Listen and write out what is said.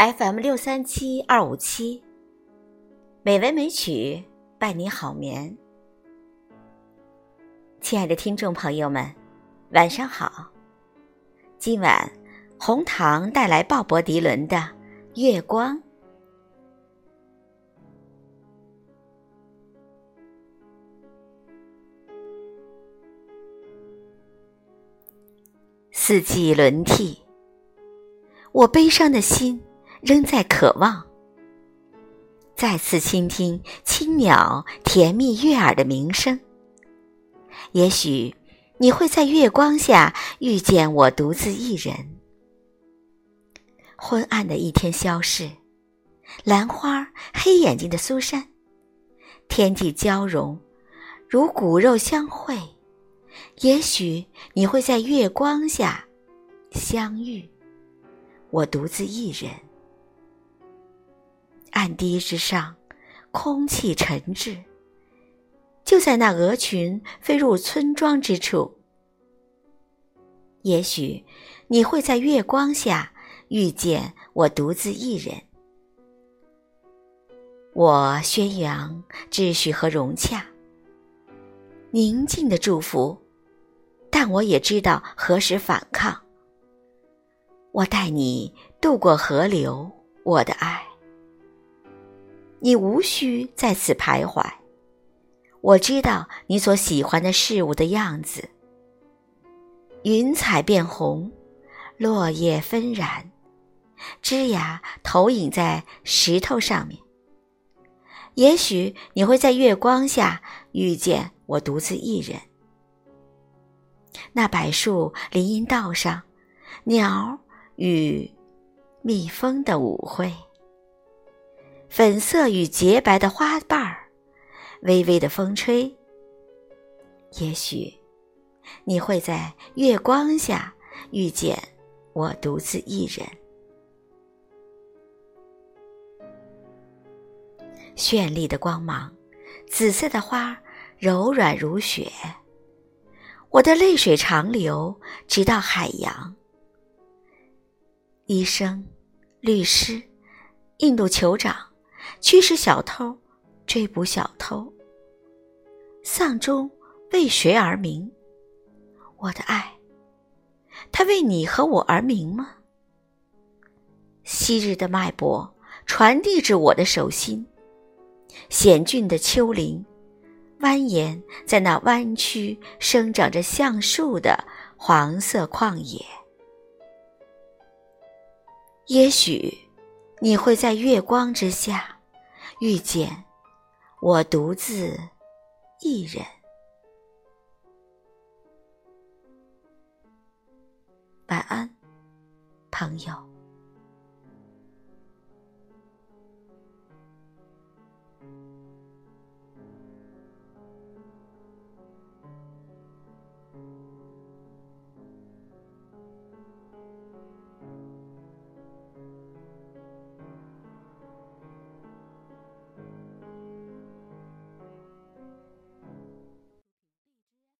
FM 六三七二五七，美文美曲伴你好眠。亲爱的听众朋友们，晚上好。今晚红糖带来鲍勃迪伦的《月光》。四季轮替，我悲伤的心仍在渴望再次倾听青鸟甜蜜悦耳的鸣声。也许你会在月光下遇见我独自一人。昏暗的一天消逝，兰花黑眼睛的苏珊，天地交融，如骨肉相会。也许你会在月光下相遇，我独自一人。岸堤之上，空气沉滞。就在那鹅群飞入村庄之处，也许你会在月光下遇见我独自一人。我宣扬秩序和融洽。宁静的祝福，但我也知道何时反抗。我带你渡过河流，我的爱，你无需在此徘徊。我知道你所喜欢的事物的样子。云彩变红，落叶纷然，枝桠投影在石头上面。也许你会在月光下遇见。我独自一人。那柏树林荫道上，鸟与蜜蜂的舞会。粉色与洁白的花瓣儿，微微的风吹。也许，你会在月光下遇见我独自一人。绚丽的光芒，紫色的花。柔软如雪，我的泪水长流，直到海洋。医生、律师、印度酋长，驱使小偷，追捕小偷。丧钟为谁而鸣？我的爱，它为你和我而鸣吗？昔日的脉搏传递至我的手心，险峻的丘陵。蜿蜒在那弯曲生长着橡树的黄色旷野，也许你会在月光之下遇见我独自一人。晚安，朋友。